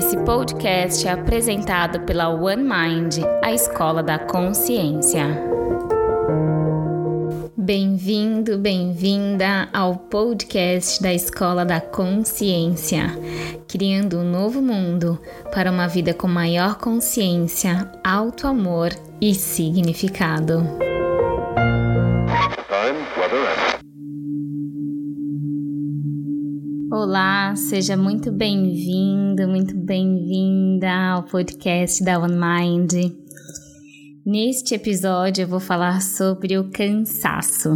Esse podcast é apresentado pela One Mind, a escola da consciência. Bem-vindo, bem-vinda ao podcast da Escola da Consciência, criando um novo mundo para uma vida com maior consciência, alto amor e significado. Olá, seja muito bem-vindo, muito bem-vinda ao podcast da One Mind. Neste episódio eu vou falar sobre o cansaço.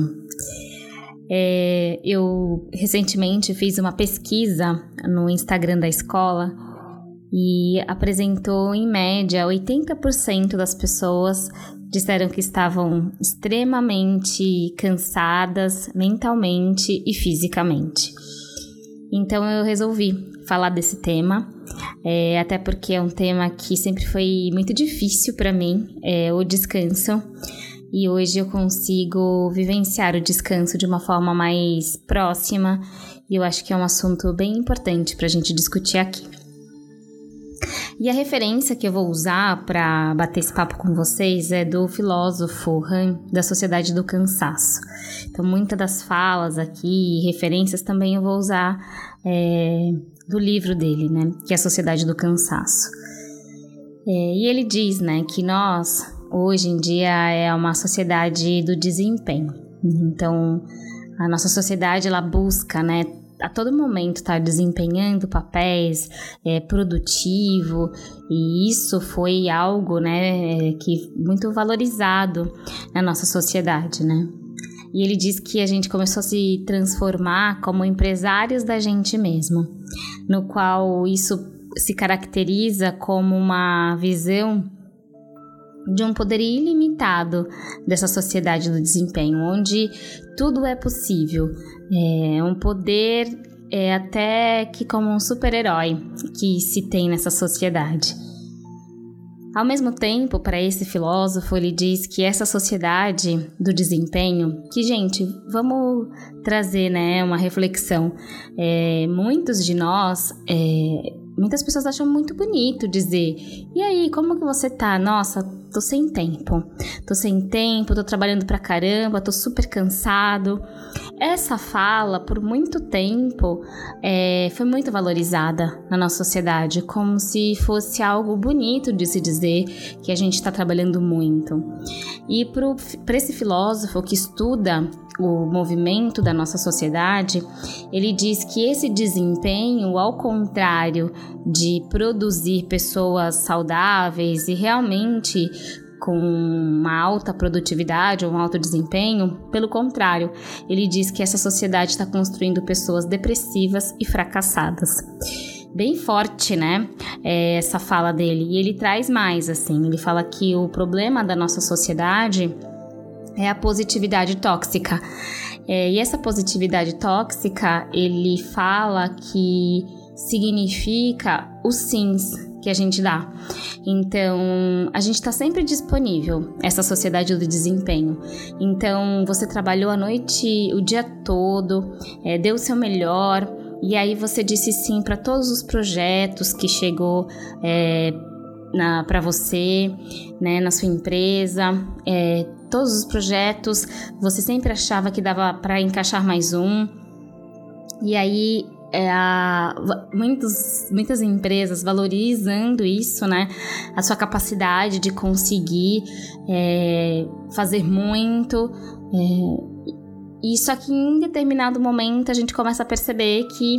É, eu recentemente fiz uma pesquisa no Instagram da escola e apresentou em média 80% das pessoas disseram que estavam extremamente cansadas mentalmente e fisicamente. Então eu resolvi falar desse tema, é, até porque é um tema que sempre foi muito difícil para mim, é, o descanso. E hoje eu consigo vivenciar o descanso de uma forma mais próxima, e eu acho que é um assunto bem importante para a gente discutir aqui. E a referência que eu vou usar para bater esse papo com vocês é do filósofo Han da Sociedade do Cansaço. Então, muitas das falas aqui, referências também eu vou usar é, do livro dele, né? Que é a Sociedade do Cansaço. É, e ele diz, né, que nós hoje em dia é uma sociedade do desempenho. Então, a nossa sociedade ela busca, né, a todo momento estar tá desempenhando papéis é, produtivo e isso foi algo né que muito valorizado na nossa sociedade né? E ele diz que a gente começou a se transformar como empresários da gente mesmo no qual isso se caracteriza como uma visão de um poder ilimitado dessa sociedade do desempenho, onde tudo é possível. É um poder é até que como um super-herói que se tem nessa sociedade. Ao mesmo tempo, para esse filósofo, ele diz que essa sociedade do desempenho, que gente, vamos trazer, né, uma reflexão. É, muitos de nós é, muitas pessoas acham muito bonito dizer: "E aí, como que você tá? Nossa, tô sem tempo. Tô sem tempo, tô trabalhando pra caramba, tô super cansado". Essa fala, por muito tempo, é, foi muito valorizada na nossa sociedade, como se fosse algo bonito de se dizer que a gente está trabalhando muito. E para esse filósofo que estuda o movimento da nossa sociedade, ele diz que esse desempenho, ao contrário de produzir pessoas saudáveis e realmente com uma alta produtividade ou um alto desempenho, pelo contrário, ele diz que essa sociedade está construindo pessoas depressivas e fracassadas bem forte, né? É, essa fala dele. E ele traz mais, assim. Ele fala que o problema da nossa sociedade é a positividade tóxica. É, e essa positividade tóxica, ele fala que significa os sims que a gente dá. Então, a gente está sempre disponível, essa sociedade do desempenho. Então, você trabalhou a noite, o dia todo, é, deu o seu melhor, e aí você disse sim para todos os projetos que chegou. É, para você, né, na sua empresa, é, todos os projetos, você sempre achava que dava para encaixar mais um. E aí é, a, muitos, muitas empresas valorizando isso, né? A sua capacidade de conseguir é, fazer muito. É, e só que em determinado momento a gente começa a perceber que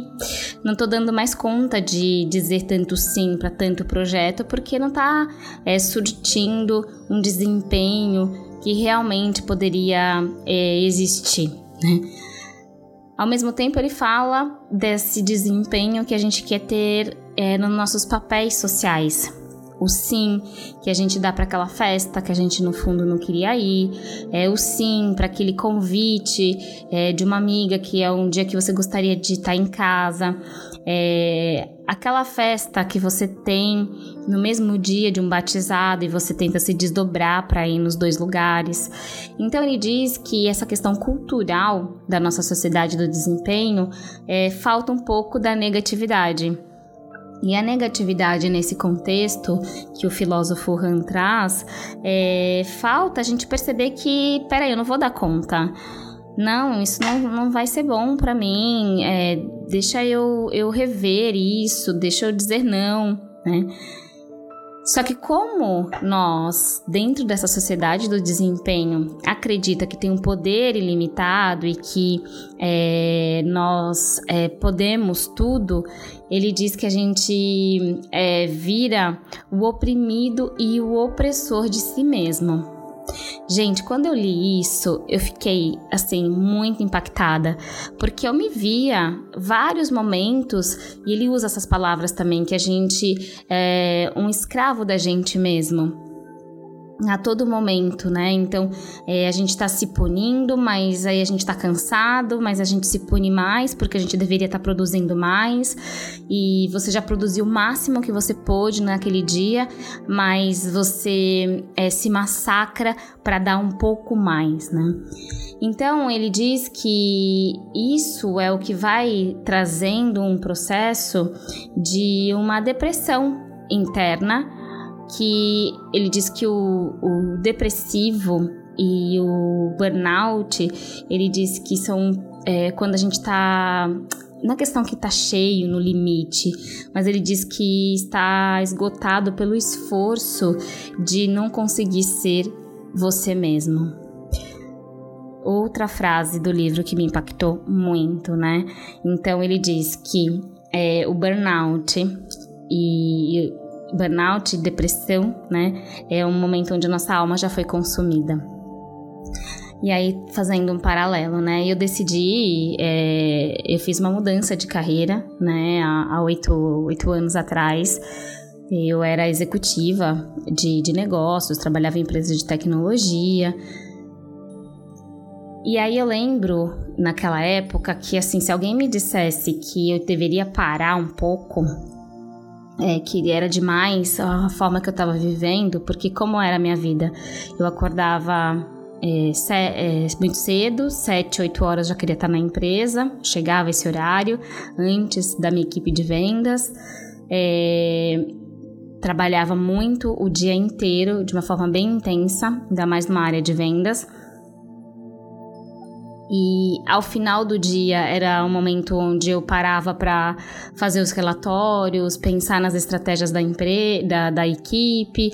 não tô dando mais conta de dizer tanto sim para tanto projeto, porque não tá é, surtindo um desempenho que realmente poderia é, existir, né? Ao mesmo tempo, ele fala desse desempenho que a gente quer ter é, nos nossos papéis sociais, o sim que a gente dá para aquela festa que a gente no fundo não queria ir, é o sim para aquele convite é, de uma amiga que é um dia que você gostaria de estar em casa, é, aquela festa que você tem no mesmo dia de um batizado e você tenta se desdobrar para ir nos dois lugares. Então ele diz que essa questão cultural da nossa sociedade do desempenho é, falta um pouco da negatividade E a negatividade nesse contexto que o filósofo Han traz, é, falta a gente perceber que, peraí, eu não vou dar conta. Não, isso não, não vai ser bom para mim. É, deixa eu, eu rever isso, deixa eu dizer não, né? Só que como nós, dentro dessa sociedade do desempenho, acredita que tem um poder ilimitado e que é, nós é, podemos tudo, ele diz que a gente é, vira o oprimido e o opressor de si mesmo. Gente, quando eu li isso, eu fiquei assim muito impactada, porque eu me via vários momentos e ele usa essas palavras também que a gente é um escravo da gente mesmo a todo momento, né? Então é, a gente está se punindo, mas aí a gente está cansado, mas a gente se pune mais porque a gente deveria estar tá produzindo mais e você já produziu o máximo que você pôde naquele dia, mas você é, se massacra para dar um pouco mais, né? Então ele diz que isso é o que vai trazendo um processo de uma depressão interna que ele diz que o, o depressivo e o burnout, ele diz que são é, quando a gente está na questão que está cheio, no limite, mas ele diz que está esgotado pelo esforço de não conseguir ser você mesmo. Outra frase do livro que me impactou muito, né? Então ele diz que é, o burnout e burnout, depressão, né? É um momento onde a nossa alma já foi consumida. E aí, fazendo um paralelo, né? Eu decidi, é, eu fiz uma mudança de carreira, né? Há oito, anos atrás. Eu era executiva de, de negócios, trabalhava em empresas de tecnologia. E aí eu lembro, naquela época, que assim, se alguém me dissesse que eu deveria parar um pouco é, que era demais a forma que eu estava vivendo, porque como era a minha vida? Eu acordava é, se, é, muito cedo, 7, 8 horas já queria estar na empresa, chegava esse horário, antes da minha equipe de vendas, é, trabalhava muito o dia inteiro, de uma forma bem intensa, ainda mais numa área de vendas. E ao final do dia era um momento onde eu parava para fazer os relatórios, pensar nas estratégias da, empre da, da equipe.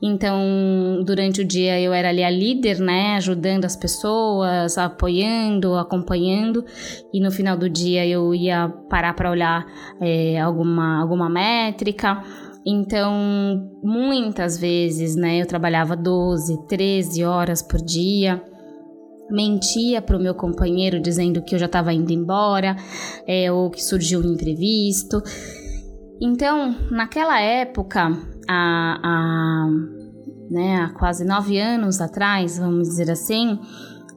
Então, durante o dia eu era ali a líder, né, ajudando as pessoas, apoiando, acompanhando, e no final do dia eu ia parar para olhar é, alguma, alguma métrica. Então, muitas vezes, né, eu trabalhava 12, 13 horas por dia mentia para o meu companheiro dizendo que eu já estava indo embora é, ou que surgiu um imprevisto. Então, naquela época, há, há, né, há quase nove anos atrás, vamos dizer assim,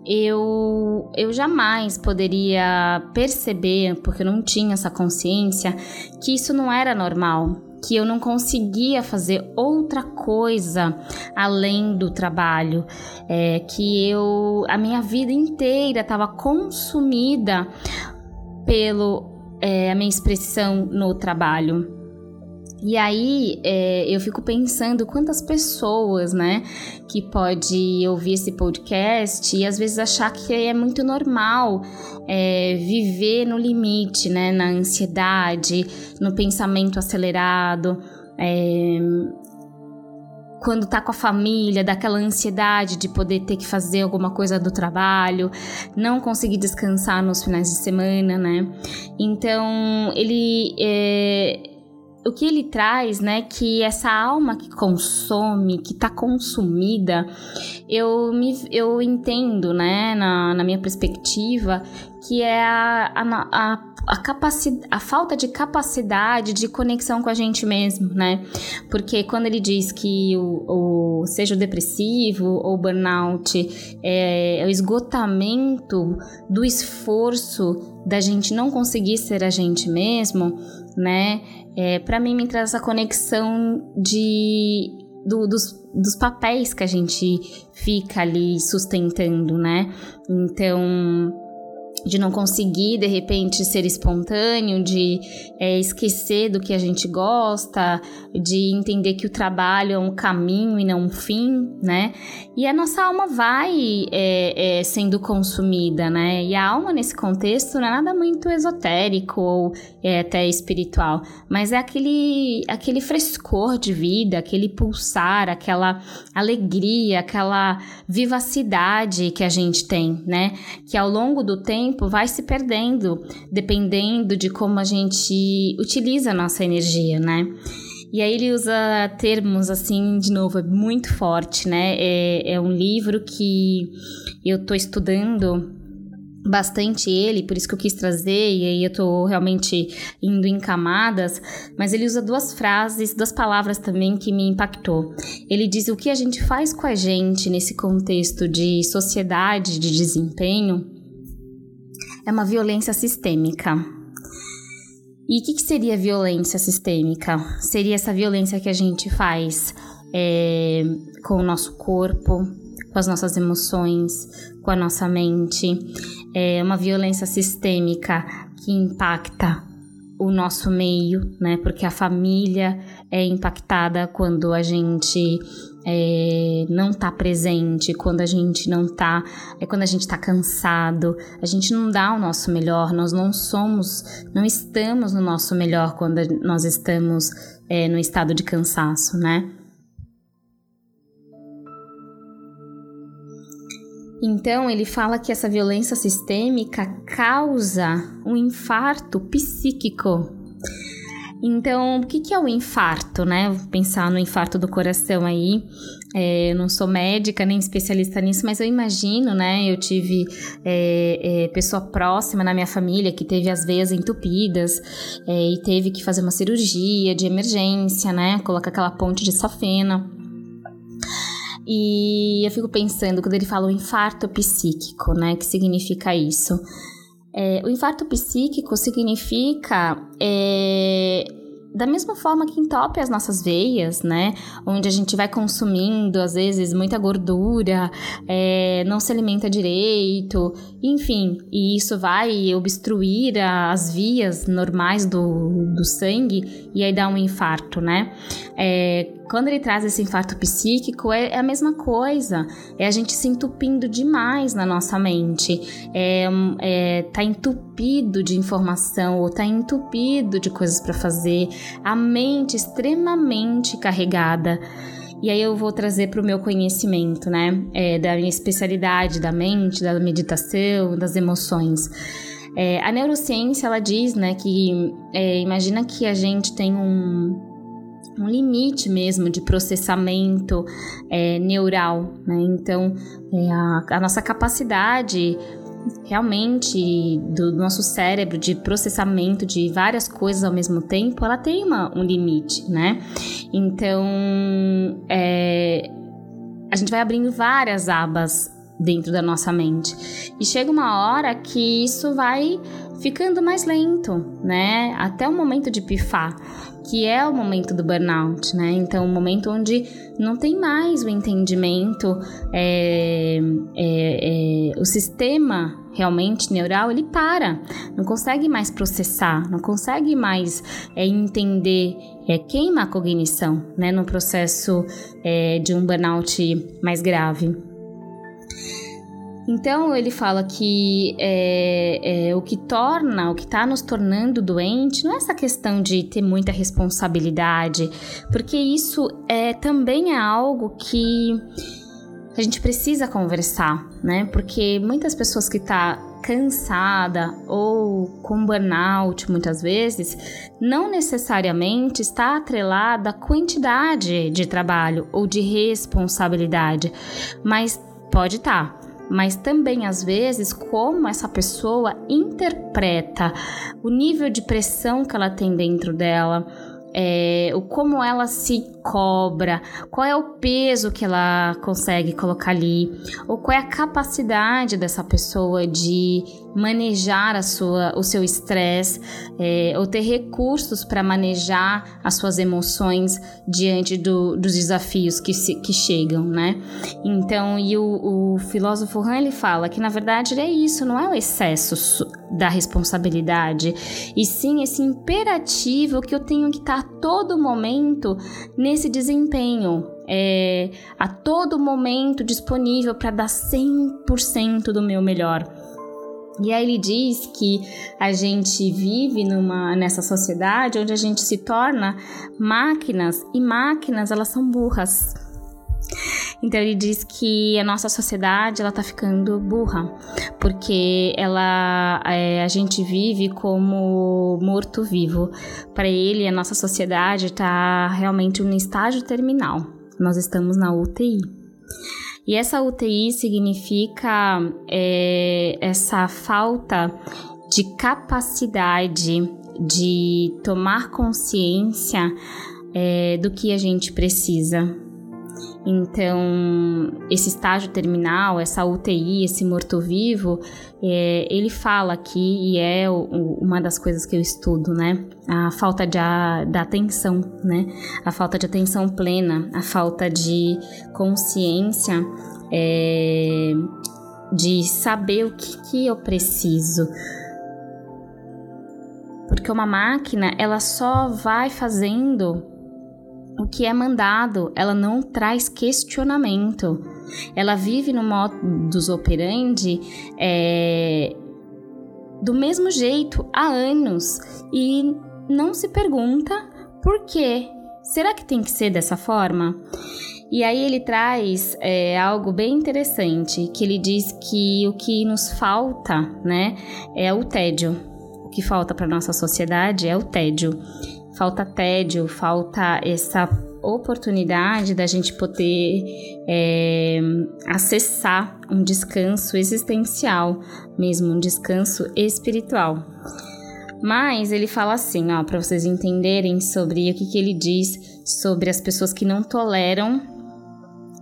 eu, eu jamais poderia perceber, porque eu não tinha essa consciência, que isso não era normal, que eu não conseguia fazer outra coisa além do trabalho, é, que eu a minha vida inteira estava consumida pelo é, a minha expressão no trabalho. E aí é, eu fico pensando quantas pessoas, né, que pode ouvir esse podcast e às vezes achar que é muito normal é, viver no limite, né, na ansiedade, no pensamento acelerado. É, quando tá com a família, daquela ansiedade de poder ter que fazer alguma coisa do trabalho, não conseguir descansar nos finais de semana, né? Então, ele é, o que ele traz, né, que essa alma que consome, que está consumida, eu, me, eu entendo, né, na, na minha perspectiva, que é a, a, a, a, capacidade, a falta de capacidade de conexão com a gente mesmo, né? Porque quando ele diz que o, o seja o depressivo ou burnout é, é o esgotamento do esforço da gente não conseguir ser a gente mesmo, né? É, para mim me traz essa conexão de do, dos, dos papéis que a gente fica ali sustentando, né? Então de não conseguir de repente ser espontâneo, de é, esquecer do que a gente gosta, de entender que o trabalho é um caminho e não um fim, né? E a nossa alma vai é, é, sendo consumida, né? E a alma nesse contexto não é nada muito esotérico ou é, até espiritual, mas é aquele, aquele frescor de vida, aquele pulsar, aquela alegria, aquela vivacidade que a gente tem, né? Que ao longo do tempo vai se perdendo, dependendo de como a gente utiliza a nossa energia, né? E aí ele usa termos assim, de novo, é muito forte, né? É, é um livro que eu tô estudando bastante ele, por isso que eu quis trazer, e aí eu tô realmente indo em camadas, mas ele usa duas frases, duas palavras também que me impactou. Ele diz o que a gente faz com a gente nesse contexto de sociedade de desempenho é uma violência sistêmica. E o que, que, seria violência sistêmica? Seria essa violência que a gente faz é, com o nosso corpo, com as nossas emoções, com a nossa mente. É uma violência sistêmica que impacta o nosso meio, né? Porque a família é impactada quando a gente é, não tá presente, quando a gente não tá, é quando a gente tá cansado, a gente não dá o nosso melhor, nós não somos, não estamos no nosso melhor quando nós estamos é, no estado de cansaço, né? Então, ele fala que essa violência sistêmica causa um infarto psíquico então, o que, que é o infarto, né? Vou pensar no infarto do coração aí. É, eu não sou médica nem especialista nisso, mas eu imagino, né? Eu tive é, é, pessoa próxima na minha família que teve as veias entupidas é, e teve que fazer uma cirurgia de emergência, né? Colocar aquela ponte de safena. E eu fico pensando, quando ele fala o infarto psíquico, né? Que significa isso? É, o infarto psíquico significa é, da mesma forma que entope as nossas veias, né? Onde a gente vai consumindo, às vezes, muita gordura, é, não se alimenta direito, enfim, e isso vai obstruir as vias normais do, do sangue e aí dá um infarto, né? É, quando ele traz esse infarto psíquico, é, é, a mesma coisa. É a gente se entupindo demais na nossa mente. É, é tá entupido de informação ou tá entupido de coisas para fazer. A mente extremamente carregada. E aí eu vou trazer para o meu conhecimento, né? É, da minha especialidade da mente, da meditação, das emoções. É, a neurociência ela diz, né, que é, imagina que a gente tem um um limite mesmo de processamento é, neural, né? Então, é a, a, nossa capacidade realmente do nosso cérebro de processamento de várias coisas ao mesmo tempo, ela tem uma, um limite, né? Então, é, a gente vai abrindo várias abas dentro da nossa mente. E chega uma hora que isso vai ficando mais lento, né? Até o momento de pifar, que é o momento do burnout, né? Então, o momento onde não tem mais o entendimento, é, é, é, o sistema realmente neural ele para, não consegue mais processar, não consegue mais é, entender, é, queima a cognição, né? No processo é, de um burnout mais grave. Então ele fala que é, é, o que torna, o que está nos tornando doente, não é essa questão de ter muita responsabilidade, porque isso é também é algo que a gente precisa conversar, né? Porque muitas pessoas que tá cansada ou com burnout muitas vezes, não necessariamente está atrelada à quantidade de trabalho ou de responsabilidade, mas pode estar. Tá mas também às vezes como essa pessoa interpreta o nível de pressão que ela tem dentro dela, é, o como ela se cobra, qual é o peso que ela consegue colocar ali, ou qual é a capacidade dessa pessoa de manejar a sua, o seu estresse é, ou ter recursos para manejar as suas emoções diante do, dos desafios que, se, que chegam, né? Então, e o, o filósofo Han ele fala que na verdade é isso, não é o excesso da responsabilidade, e sim esse imperativo que eu tenho que estar a todo momento nesse desempenho, é, a todo momento disponível para dar 100% do meu melhor. E aí ele diz que a gente vive numa, nessa sociedade onde a gente se torna máquinas e máquinas elas são burras. Então ele diz que a nossa sociedade ela tá ficando burra porque ela é, a gente vive como morto vivo. Para ele a nossa sociedade está realmente no estágio terminal. Nós estamos na UTI. E essa UTI significa é, essa falta de capacidade de tomar consciência é, do que a gente precisa. Então, esse estágio terminal, essa UTI, esse morto-vivo, é, ele fala aqui, e é o, o, uma das coisas que eu estudo, né? A falta de, a, da atenção, né? A falta de atenção plena, a falta de consciência, é, de saber o que, que eu preciso. Porque uma máquina, ela só vai fazendo o que é mandado, ela não traz questionamento. Ela vive no modus operandi é, do mesmo jeito há anos e não se pergunta por quê. Será que tem que ser dessa forma? E aí ele traz é, algo bem interessante, que ele diz que o que nos falta, né, é o tédio. O que falta para nossa sociedade é o tédio falta tédio, falta essa oportunidade da gente poder é, acessar um descanso existencial, mesmo um descanso espiritual. Mas ele fala assim, ó, para vocês entenderem sobre o que, que ele diz sobre as pessoas que não toleram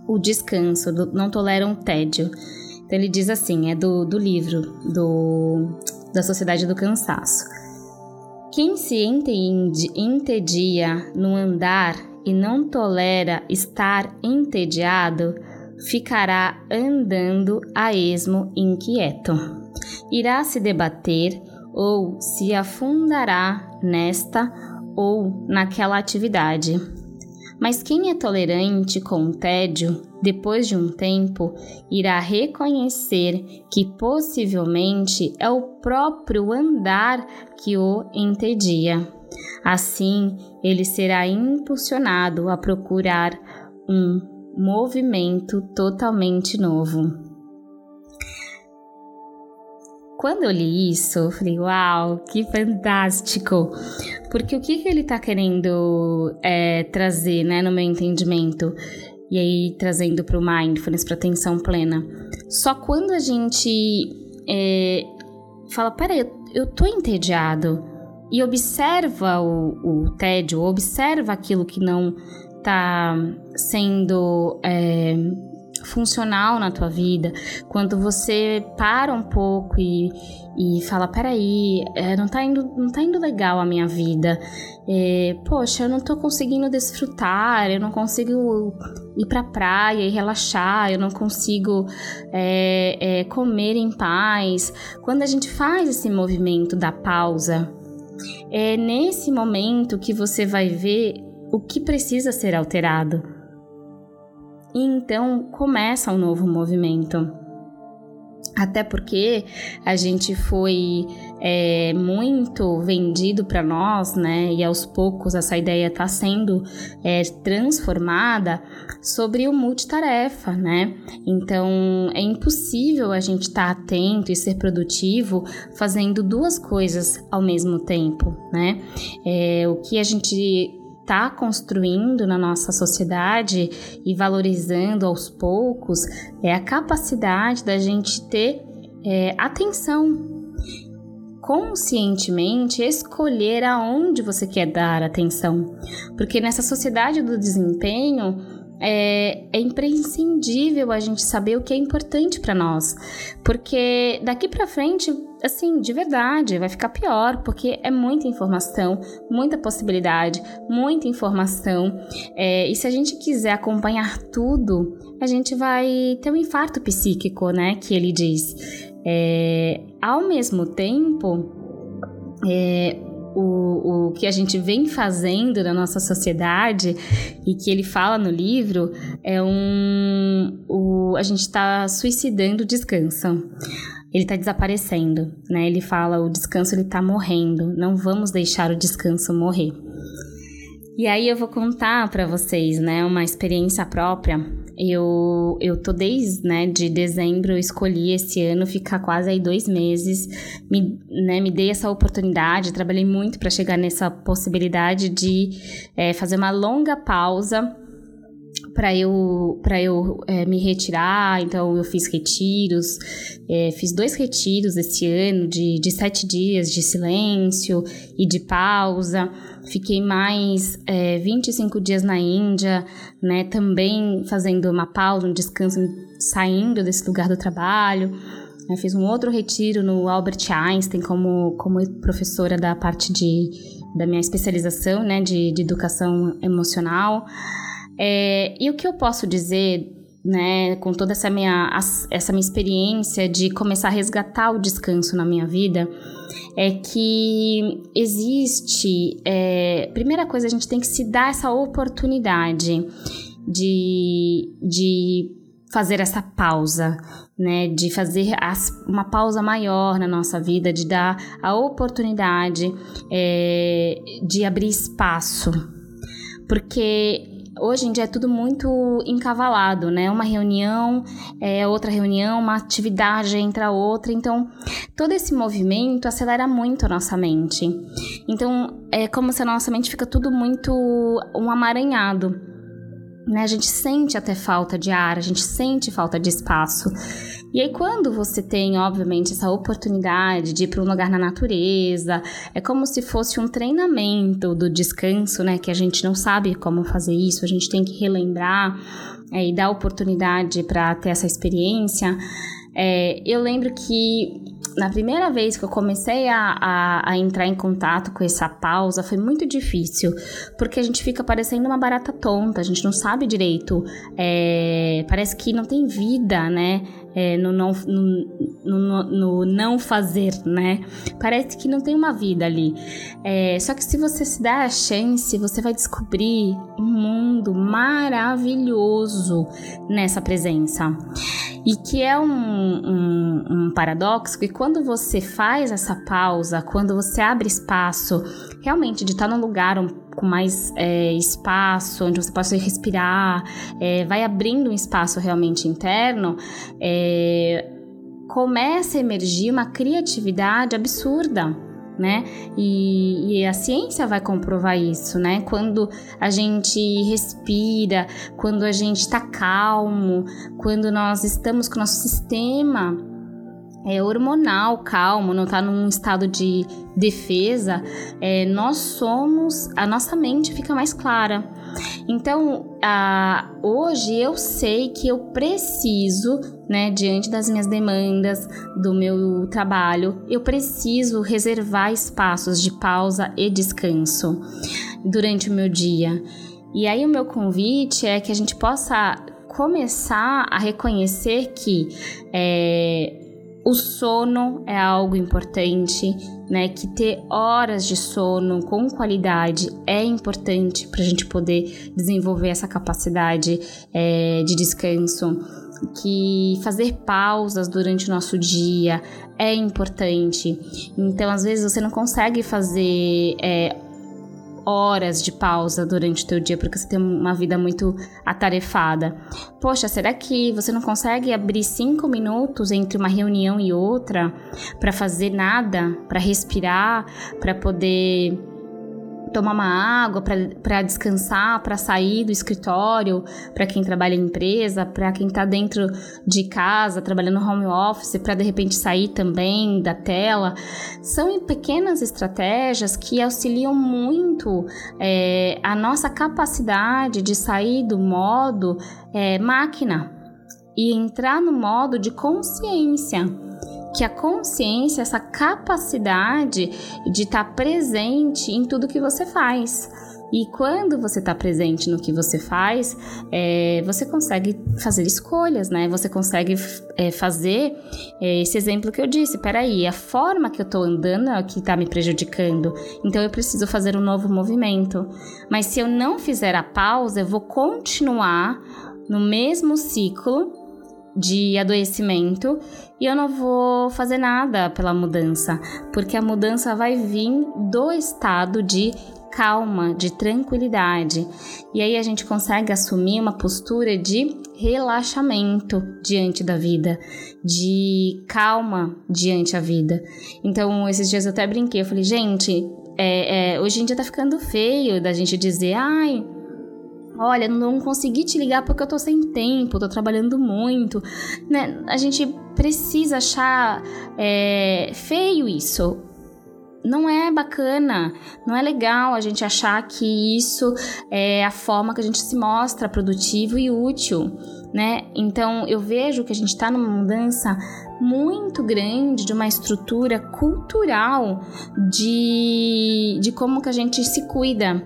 o descanso, não toleram o tédio. Então ele diz assim, é do, do livro do, da Sociedade do Cansaço. Quem se entedia no andar e não tolera estar entediado, ficará andando a esmo inquieto. Irá se debater ou se afundará nesta ou naquela atividade. Mas quem é tolerante com o tédio, depois de um tempo, irá reconhecer que possivelmente é o próprio andar que o entedia. Assim, ele será impulsionado a procurar um movimento totalmente novo. Quando eu li isso, eu falei, uau, que fantástico! Porque o que, que ele está querendo é, trazer, né, no meu entendimento? E aí, trazendo para o mindfulness, para atenção plena. Só quando a gente é, fala, peraí, eu, tô entediado, e observa o, o tédio, observa aquilo que não está sendo é, funcional na tua vida, quando você para um pouco e, e fala, peraí, é, não, tá indo, não tá indo legal a minha vida, é, poxa, eu não tô conseguindo desfrutar, eu não consigo ir pra praia e relaxar, eu não consigo é, é, comer em paz. Quando a gente faz esse movimento da pausa, é nesse momento que você vai ver o que precisa ser alterado e então começa um novo movimento. Até porque a gente foi é, muito vendido para nós, né? E aos poucos essa ideia está sendo é, transformada sobre o multitarefa, né? Então é impossível a gente estar tá atento e ser produtivo fazendo duas coisas ao mesmo tempo, né? É, o que a gente está construindo na nossa sociedade e valorizando aos poucos é a capacidade da gente ter é, atenção conscientemente escolher aonde você quer dar atenção. Porque nessa sociedade do desempenho, é, é, imprescindível a gente saber o que é importante para nós, porque daqui para frente assim, de verdade, vai ficar pior, porque é muita informação, muita possibilidade, muita informação. É, e se a gente quiser acompanhar tudo, a gente vai ter um infarto psíquico, né? Que ele diz. É, ao mesmo tempo, é, o, o que a gente vem fazendo na nossa sociedade e que ele fala no livro é um. O, a gente está suicidando o descanso. Ele está desaparecendo, né? Ele fala o descanso ele está morrendo. Não vamos deixar o descanso morrer. E aí eu vou contar para vocês, né, uma experiência própria eu, eu tô desde, né, de dezembro, eu escolhi esse ano ficar quase aí dois meses, me, né, me dei essa oportunidade, trabalhei muito para chegar nessa possibilidade de é, fazer uma longa pausa para eu, pra eu é, me retirar, então eu fiz retiros, é, fiz dois retiros esse ano de, de sete dias de silêncio e de pausa. Fiquei mais é, 25 dias na Índia, né? Também fazendo uma pausa, um descanso, saindo desse lugar do trabalho. Fiz um outro retiro no Albert Einstein como, como professora da parte de, da minha especialização, né? De, de educação emocional. É, e o que eu posso dizer, né, com toda essa minha, essa minha experiência de começar a resgatar o descanso na minha vida, é que existe. É, primeira coisa, a gente tem que se dar essa oportunidade de, de fazer essa pausa, né? De fazer as, uma pausa maior na nossa vida, de dar a oportunidade é, de abrir espaço. Porque hoje em dia é tudo muito encavalado, né? Uma reunião, é outra reunião, uma atividade entra outra. Então, todo esse movimento acelera muito a nossa mente. Então, é como se a nossa mente fica tudo muito um amaranhado. Né? A gente sente até falta de ar, a gente sente falta de espaço. E aí, quando você tem, obviamente, essa oportunidade de ir para um lugar na natureza, é como se fosse um treinamento do descanso, né? Que a gente não sabe como fazer isso, a gente tem que relembrar é, e dar oportunidade para ter essa experiência. É, eu lembro que na primeira vez que eu comecei a, a, a, entrar em contato com essa pausa foi muito difícil, porque a gente fica parecendo uma barata tonta, a gente não sabe direito, é, parece que não tem vida, né? É, no, não, no, no, no, não fazer, né? Parece que não tem uma vida ali. É, só que se você se der a chance, você vai descobrir um mundo maravilhoso nessa presença. E que é um, um, um paradoxo que quando você faz essa pausa, quando você abre espaço realmente de estar num lugar um, com mais é, espaço, onde você possa respirar, é, vai abrindo um espaço realmente interno, é, começa a emergir uma criatividade absurda né? E, e, a ciência vai comprovar isso, né? Quando a gente respira, quando a gente está calmo, quando nós estamos com o nosso sistema é, hormonal calmo, não está num estado de defesa, é, nós somos, a nossa mente fica mais clara. Então, a, hoje eu sei que eu preciso, né, diante das minhas demandas, do meu trabalho, eu preciso reservar espaços de pausa e descanso durante o meu dia. E aí, o meu convite é que a gente possa começar a reconhecer que é, o sono é algo importante, né? Que ter horas de sono com qualidade é importante para a gente poder desenvolver essa capacidade é, de descanso. Que fazer pausas durante o nosso dia é importante. Então, às vezes, você não consegue fazer é, horas de pausa durante o teu dia porque você tem uma vida muito atarefada. Poxa, será que você não consegue abrir cinco minutos entre uma reunião e outra para fazer nada, para respirar, para poder tomar uma água, para descansar, para sair do escritório, para quem trabalha em empresa, para quem está dentro de casa, trabalhando home office, para de repente sair também da tela. São pequenas estratégias que auxiliam muito é, a nossa capacidade de sair do modo é, máquina e entrar no modo de consciência que a consciência, essa capacidade de estar tá presente em tudo que você faz. E quando você está presente no que você faz, é, você consegue fazer escolhas, né? Você consegue é, fazer é, esse exemplo que eu disse. Peraí, a forma que eu estou andando é que está me prejudicando. Então eu preciso fazer um novo movimento. Mas se eu não fizer a pausa, eu vou continuar no mesmo ciclo de adoecimento e eu não vou fazer nada pela mudança, porque a mudança vai vir do estado de calma, de tranquilidade. E aí a gente consegue assumir uma postura de relaxamento diante da vida, de calma diante da vida. Então, esses dias eu até brinquei, eu falei, gente, é, é, hoje em dia tá ficando feio da gente dizer, ai. Olha, não consegui te ligar porque eu tô sem tempo, tô trabalhando muito, né? A gente precisa achar é, feio isso não é bacana, não é legal a gente achar que isso é a forma que a gente se mostra produtivo e útil, né? Então eu vejo que a gente está numa mudança muito grande de uma estrutura cultural de, de como que a gente se cuida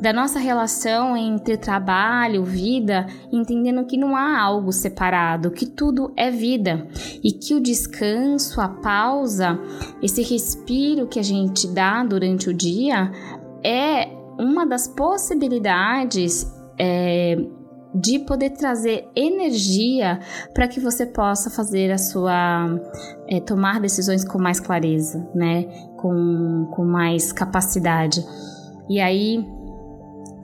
da nossa relação entre trabalho, vida, entendendo que não há algo separado, que tudo é vida e que o descanso, a pausa, esse respiro que a gente dá durante o dia é uma das possibilidades. É, de poder trazer energia para que você possa fazer a sua é, tomar decisões com mais clareza, né? Com, com mais capacidade. E aí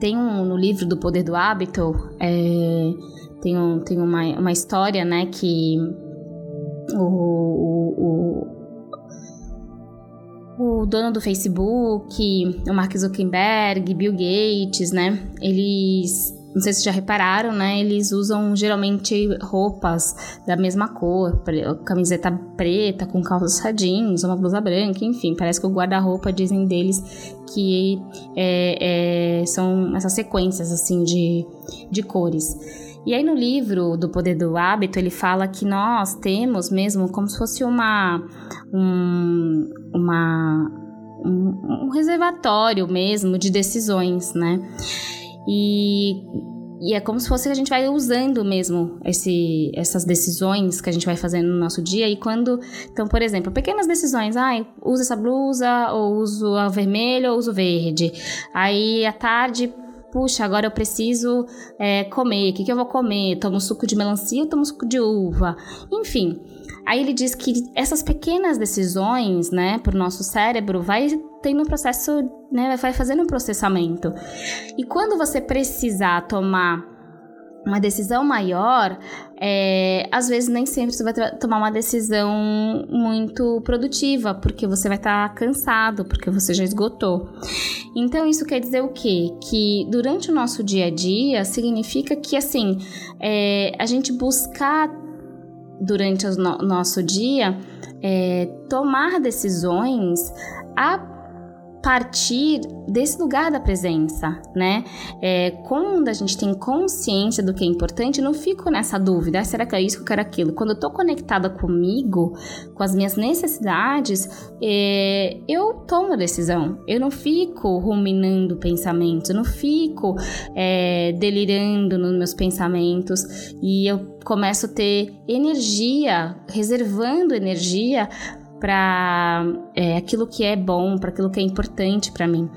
tem um, no livro do Poder do Hábito, é, tem, um, tem uma, uma história, né, que o, o, o, o dono do Facebook, o Mark Zuckerberg, Bill Gates, né, eles não sei se já repararam, né? Eles usam geralmente roupas da mesma cor, camiseta preta com calças jeans, uma blusa branca, enfim. Parece que o guarda-roupa dizem deles que é, é, são essas sequências assim de, de cores. E aí no livro do Poder do Hábito ele fala que nós temos mesmo como se fosse uma um, uma um, um reservatório mesmo de decisões, né? E, e é como se fosse que a gente vai usando mesmo esse, essas decisões que a gente vai fazendo no nosso dia. E quando. Então, por exemplo, pequenas decisões. Ah, uso essa blusa, ou uso a vermelha, ou uso verde. Aí à tarde puxa, agora eu preciso é, comer, o que, que eu vou comer? Tomo suco de melancia tomo suco de uva? Enfim, Aí ele diz que essas pequenas decisões, né, para o nosso cérebro, vai tendo um processo, né, vai fazendo um processamento. E quando você precisar tomar uma decisão maior, é, às vezes nem sempre você vai tomar uma decisão muito produtiva, porque você vai estar tá cansado, porque você já esgotou. Então, isso quer dizer o quê? Que durante o nosso dia a dia significa que, assim, é, a gente buscar durante o no nosso dia é, tomar decisões a partir desse lugar da presença, né? É, quando a gente tem consciência do que é importante, não fico nessa dúvida, ah, será que é isso que eu quero aquilo? Quando eu tô conectada comigo, com as minhas necessidades, é, eu tomo a decisão. Eu não fico ruminando pensamentos, eu não fico é, delirando nos meus pensamentos e eu começo a ter energia, reservando energia para é, aquilo que é bom, para aquilo que é importante para mim.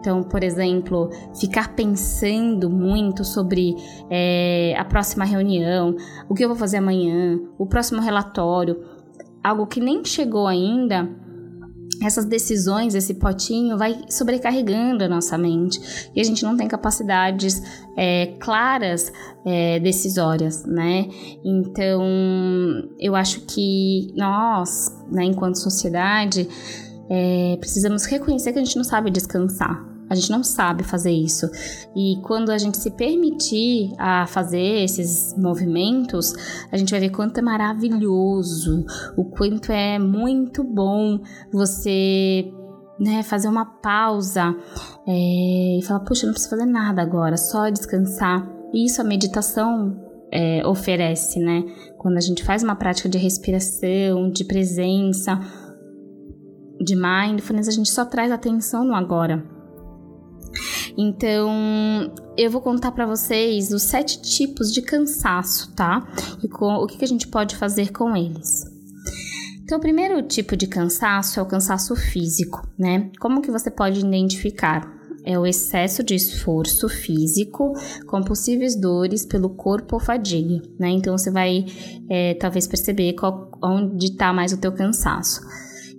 Então, por exemplo, ficar pensando muito sobre é, a próxima reunião, o que eu vou fazer amanhã, o próximo relatório, algo que nem chegou ainda essas decisões, esse potinho vai sobrecarregando a nossa mente e a gente não tem capacidades é, claras é, decisórias, né? Então, eu acho que nós, né, enquanto sociedade, é, precisamos reconhecer que a gente não sabe descansar, a gente não sabe fazer isso. E quando a gente se permitir a fazer esses movimentos, a gente vai ver quanto é maravilhoso, o quanto é muito bom você né, fazer uma pausa é, e falar, puxa, não preciso fazer nada agora, só descansar. E isso, a meditação é, oferece, né? Quando a gente faz uma prática de respiração, de presença, de mindfulness, a gente só traz atenção no agora. Então, eu vou contar para vocês os sete tipos de cansaço, tá? E com, o que, a gente pode fazer com eles. Então, o primeiro tipo de cansaço é o cansaço físico, né? Como que você pode identificar? É o excesso de esforço físico com possíveis dores pelo corpo ou fadiga, né? Então, você vai é, talvez perceber qual, onde está mais o teu cansaço.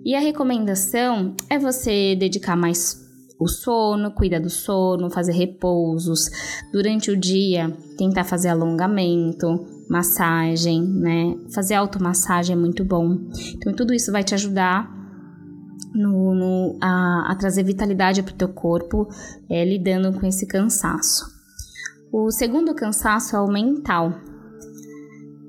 E a recomendação é você dedicar mais o sono, cuidar do sono, fazer repousos. Durante o dia, tentar fazer alongamento, massagem, né? Fazer automassagem é muito bom. Então, tudo isso vai te ajudar no, no a, a, trazer vitalidade para o teu corpo, é, lidando com esse cansaço. O segundo cansaço é o mental.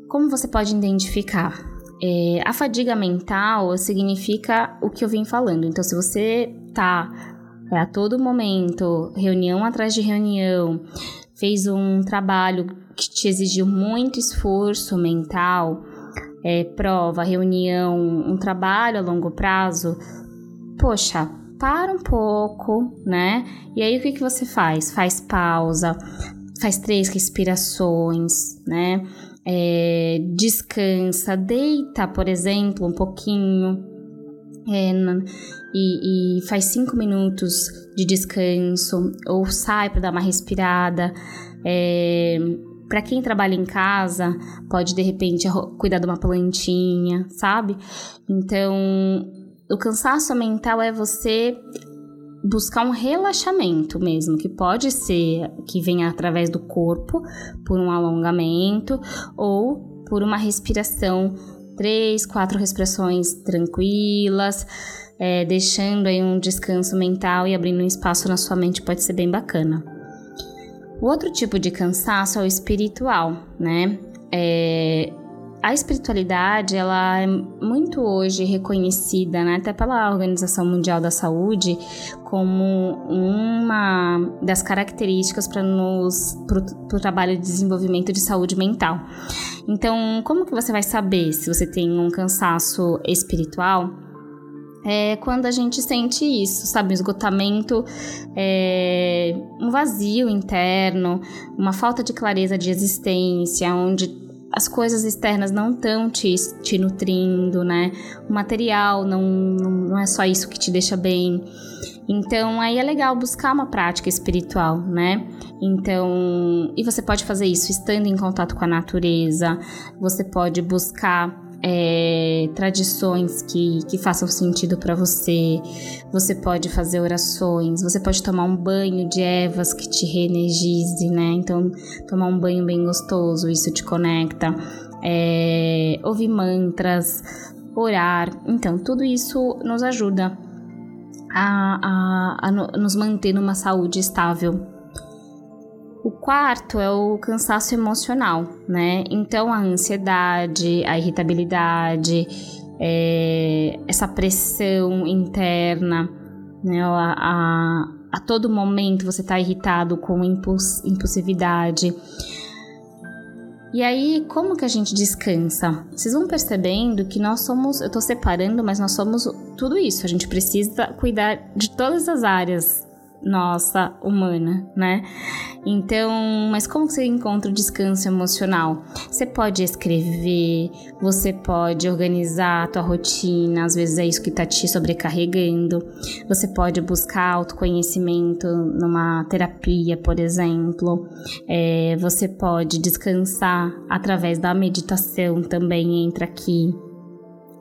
Como você pode identificar? É, a fadiga mental significa o que eu vim falando. Então, se você tá a todo momento, reunião atrás de reunião, fez um trabalho que te exigiu muito esforço mental, é, prova, reunião, um trabalho a longo prazo, poxa, para um pouco, né? E aí o que, que você faz? Faz pausa, faz três respirações, né? é, descansa, deita, por exemplo, um pouquinho é, e, e, faz cinco minutos de descanso ou sai para dar uma respirada. É, para quem trabalha em casa, pode de repente cuidar de uma plantinha, sabe? Então, o cansaço mental é você buscar um relaxamento mesmo, que pode ser que venha através do corpo, por um alongamento ou por uma respiração, três, quatro respirações tranquilas, é, deixando aí um descanso mental e abrindo um espaço na sua mente pode ser bem bacana. O outro tipo de cansaço é o espiritual, né? É, a espiritualidade ela é muito hoje reconhecida, né, até pela Organização Mundial da Saúde, como uma das características para nos para o trabalho de desenvolvimento de saúde mental. Então, como que você vai saber se você tem um cansaço espiritual? É quando a gente sente isso, sabe? Um esgotamento, é, um vazio interno, uma falta de clareza de existência, onde as coisas externas não estão te, te nutrindo, né? O material não, não é só isso que te deixa bem. Então, aí é legal buscar uma prática espiritual, né? Então, e você pode fazer isso estando em contato com a natureza, você pode buscar é, tradições que, que façam sentido para você. Você pode fazer orações, você pode tomar um banho de ervas que te reenergize, né? Então, tomar um banho bem gostoso, isso te conecta. É, ouvir mantras, orar. Então, tudo isso nos ajuda a, a, a nos manter numa saúde estável o quarto é o cansaço emocional, né? Então a ansiedade, a irritabilidade, é, essa pressão interna, né? A, a, a todo momento você está irritado com impuls, impulsividade. E aí, como que a gente descansa? Vocês vão percebendo que nós somos, eu estou separando, mas nós somos tudo isso. A gente precisa cuidar de todas as áreas nossa humana, né? Então, mas como você encontra o descanso emocional? Você pode escrever, você pode organizar a tua rotina, às vezes é isso que tá te sobrecarregando. Você pode buscar autoconhecimento numa terapia, por exemplo. É, você pode descansar através da meditação também entra aqui.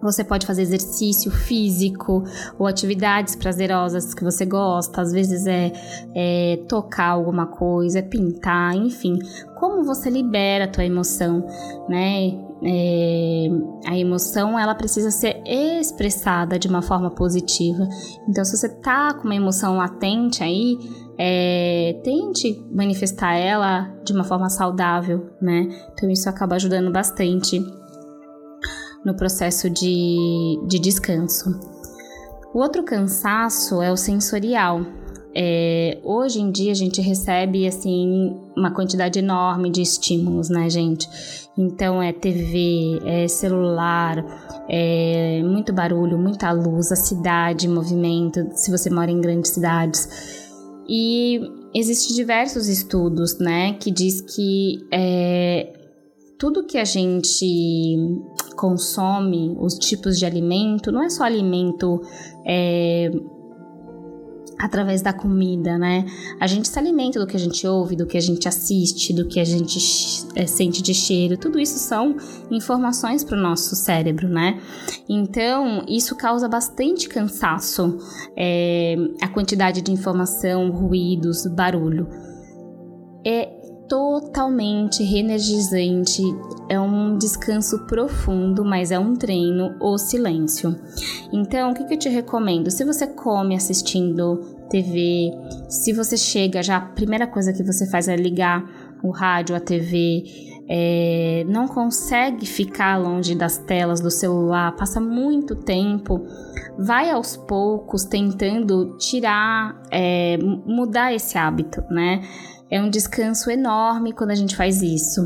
Você pode fazer exercício físico ou atividades prazerosas que você gosta. Às vezes é, é tocar alguma coisa, é pintar, enfim. Como você libera a tua emoção, né? É, a emoção ela precisa ser expressada de uma forma positiva. Então, se você tá com uma emoção latente aí, é, tente manifestar ela de uma forma saudável, né? Então, isso acaba ajudando bastante no processo de, de descanso. O outro cansaço é o sensorial. é, hoje em dia a gente recebe assim uma quantidade enorme de estímulos, né, gente? Então é TV, é celular, é muito barulho, muita luz, a cidade, movimento, se você mora em grandes cidades. E existem diversos estudos, né, que diz que é, tudo que a gente consome, os tipos de alimento, não é só alimento é, através da comida, né? A gente se alimenta do que a gente ouve, do que a gente assiste, do que a gente é, sente de cheiro. Tudo isso são informações para o nosso cérebro, né? Então, isso causa bastante cansaço, é, a quantidade de informação, ruídos, barulho. É totalmente reenergizante, é um descanso profundo, mas é um treino o silêncio. Então, o que, que eu te recomendo? Se você come assistindo TV, se você chega já, a primeira coisa que você faz é ligar o rádio, a TV, é, não consegue ficar longe das telas do celular, passa muito tempo, vai aos poucos tentando tirar, é, mudar esse hábito, né? É um descanso enorme quando a gente faz isso.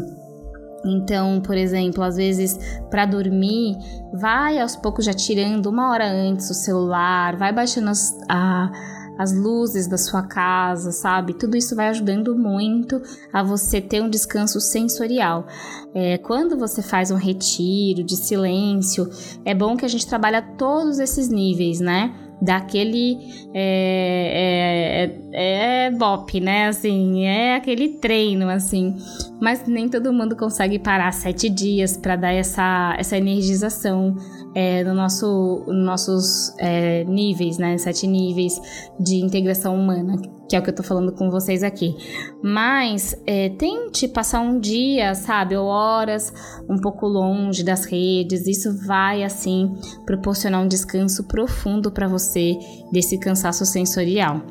Então, por exemplo, às vezes para dormir, vai aos poucos já tirando uma hora antes o celular, vai baixando as, a, as luzes da sua casa, sabe? Tudo isso vai ajudando muito a você ter um descanso sensorial. É, quando você faz um retiro de silêncio, é bom que a gente trabalhe todos esses níveis, né? daquele é, é, é, é bop, né? Assim, é aquele treino, assim. Mas nem todo mundo consegue parar sete dias para dar essa, essa energização é, no nosso, nossos é, níveis, né? Sete níveis de integração humana, que é o que eu tô falando com vocês aqui. Mas é, tente passar um dia, sabe, ou horas um pouco longe das redes. Isso vai, assim, proporcionar um descanso profundo para você desse cansaço sensorial.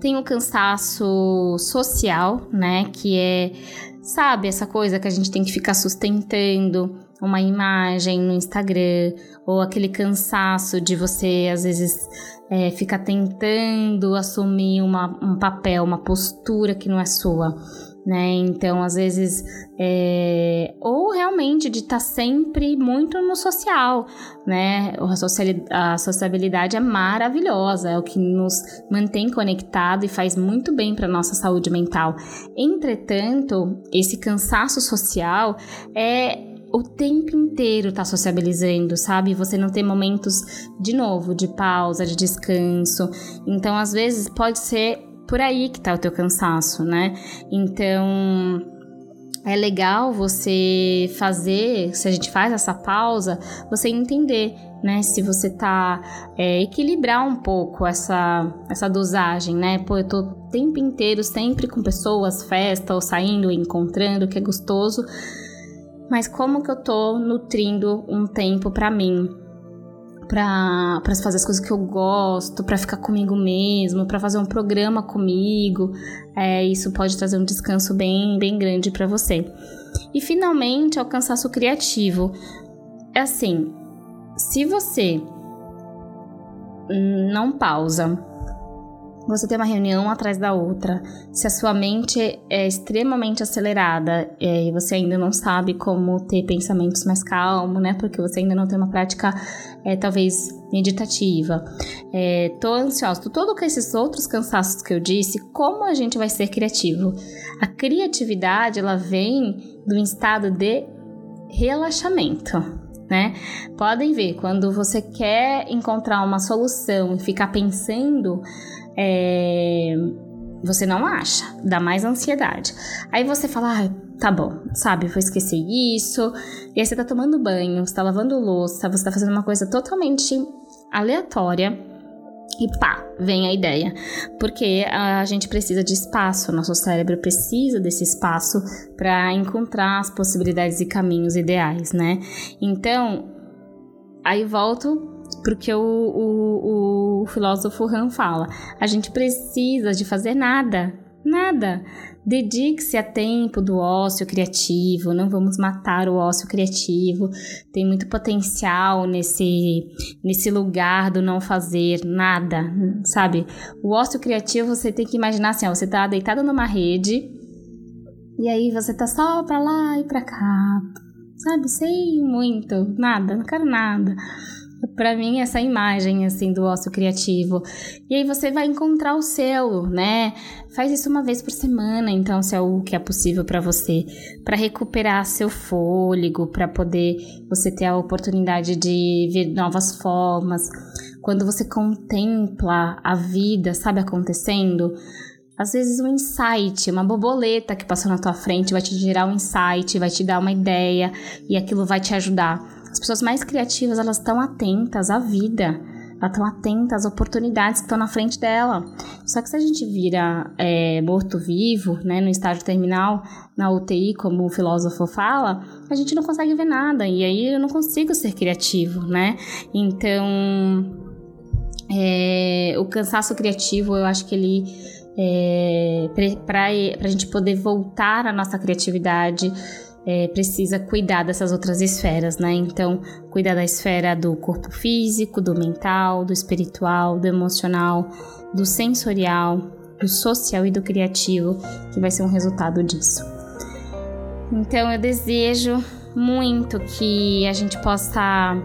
Tem o cansaço social, né? Que é, sabe, essa coisa que a gente tem que ficar sustentando uma imagem no Instagram, ou aquele cansaço de você, às vezes, é, ficar tentando assumir uma, um papel, uma postura que não é sua. Né? Então, às vezes, é... ou realmente de estar tá sempre muito no social, né? A sociabilidade é maravilhosa, é o que nos mantém conectado e faz muito bem para nossa saúde mental. Entretanto, esse cansaço social é o tempo inteiro tá sociabilizando, sabe? Você não tem momentos de novo de pausa, de descanso. Então, às vezes pode ser por aí que tá o teu cansaço, né? Então, é legal você fazer, se a gente faz essa pausa, você entender, né? Se você tá é, equilibrar um pouco essa, essa dosagem, né? Pô, eu tô o tempo inteiro sempre com pessoas, festa, ou saindo, encontrando, que é gostoso mas como que eu tô nutrindo um tempo para mim? Pra fazer as coisas que eu gosto, para ficar comigo mesmo, para fazer um programa comigo. É, isso pode trazer um descanso bem, bem grande para você. E finalmente, o criativo. É assim, se você não pausa você tem uma reunião atrás da outra, se a sua mente é extremamente acelerada é, e você ainda não sabe como ter pensamentos mais calmos, né? Porque você ainda não tem uma prática, é, talvez, meditativa. É, tô ansiosa, tô todo com esses outros cansaços que eu disse, como a gente vai ser criativo? A criatividade, ela vem do estado de relaxamento né? Podem ver, quando você quer encontrar uma solução e ficar pensando, é, você não acha, dá mais ansiedade. Aí você fala, ah, tá bom, sabe, vou esquecer isso. E aí você tá tomando banho, você tá lavando louça, você tá fazendo uma coisa totalmente aleatória. E pá, vem a ideia. Porque a gente precisa de espaço, nosso cérebro precisa desse espaço para encontrar as possibilidades e caminhos ideais, né? Então, aí volto porque o, o, o filósofo Han fala: a gente precisa de fazer nada Nada. Dedique-se a tempo do ócio criativo, não vamos matar o ócio criativo. Tem muito potencial nesse, nesse lugar do não fazer nada, sabe? O ócio criativo você tem que imaginar assim, ó, você tá deitado numa rede e aí você tá só pra lá e pra cá, sabe? Sem muito, nada, não quero nada para mim essa imagem assim do ócio criativo. E aí você vai encontrar o seu, né? Faz isso uma vez por semana, então se é o que é possível para você, para recuperar seu fôlego, para poder você ter a oportunidade de ver novas formas. Quando você contempla a vida, sabe acontecendo, às vezes um insight, uma borboleta que passou na tua frente vai te gerar um insight, vai te dar uma ideia e aquilo vai te ajudar as pessoas mais criativas, elas estão atentas à vida, elas estão atentas às oportunidades que estão na frente dela. Só que se a gente vira é, morto-vivo, né, no estágio terminal, na UTI, como o filósofo fala, a gente não consegue ver nada, e aí eu não consigo ser criativo, né? Então, é, o cansaço criativo, eu acho que ele é, para a gente poder voltar à nossa criatividade, é, precisa cuidar dessas outras esferas, né? Então, cuidar da esfera do corpo físico, do mental, do espiritual, do emocional, do sensorial, do social e do criativo, que vai ser um resultado disso. Então, eu desejo muito que a gente possa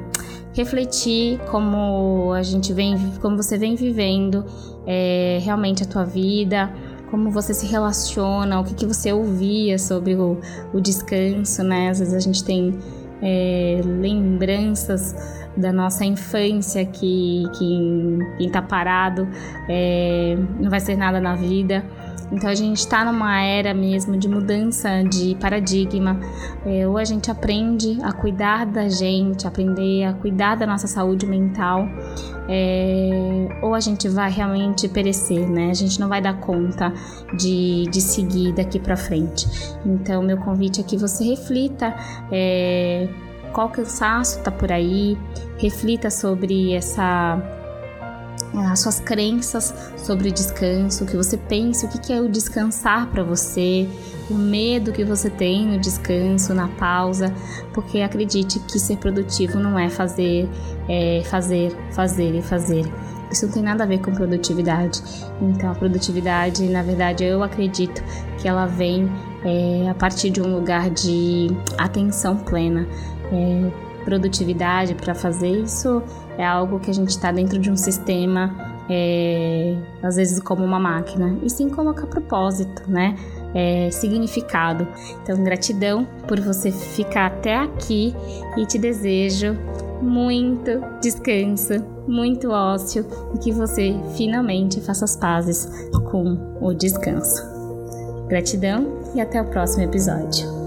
refletir como a gente vem, como você vem vivendo é, realmente a tua vida como você se relaciona, o que, que você ouvia sobre o, o descanso, né? Às vezes a gente tem é, lembranças da nossa infância que, que quem tá parado é, não vai ser nada na vida. Então a gente está numa era mesmo de mudança de paradigma. É, ou a gente aprende a cuidar da gente, aprender a cuidar da nossa saúde mental, é, ou a gente vai realmente perecer, né? A gente não vai dar conta de, de seguir daqui para frente. Então meu convite é que você reflita. É, qual cansaço está por aí, reflita sobre essa as suas crenças sobre descanso, o que você pensa, o que é o descansar para você, o medo que você tem no descanso, na pausa, porque acredite que ser produtivo não é fazer, é fazer, fazer e fazer. Isso não tem nada a ver com produtividade. Então, a produtividade, na verdade, eu acredito que ela vem é, a partir de um lugar de atenção plena. É, produtividade para fazer isso é algo que a gente está dentro de um sistema, é, às vezes como uma máquina, e sim colocar propósito, né? É, significado. Então, gratidão por você ficar até aqui e te desejo muito descanso, muito ócio e que você finalmente faça as pazes com o descanso. Gratidão e até o próximo episódio.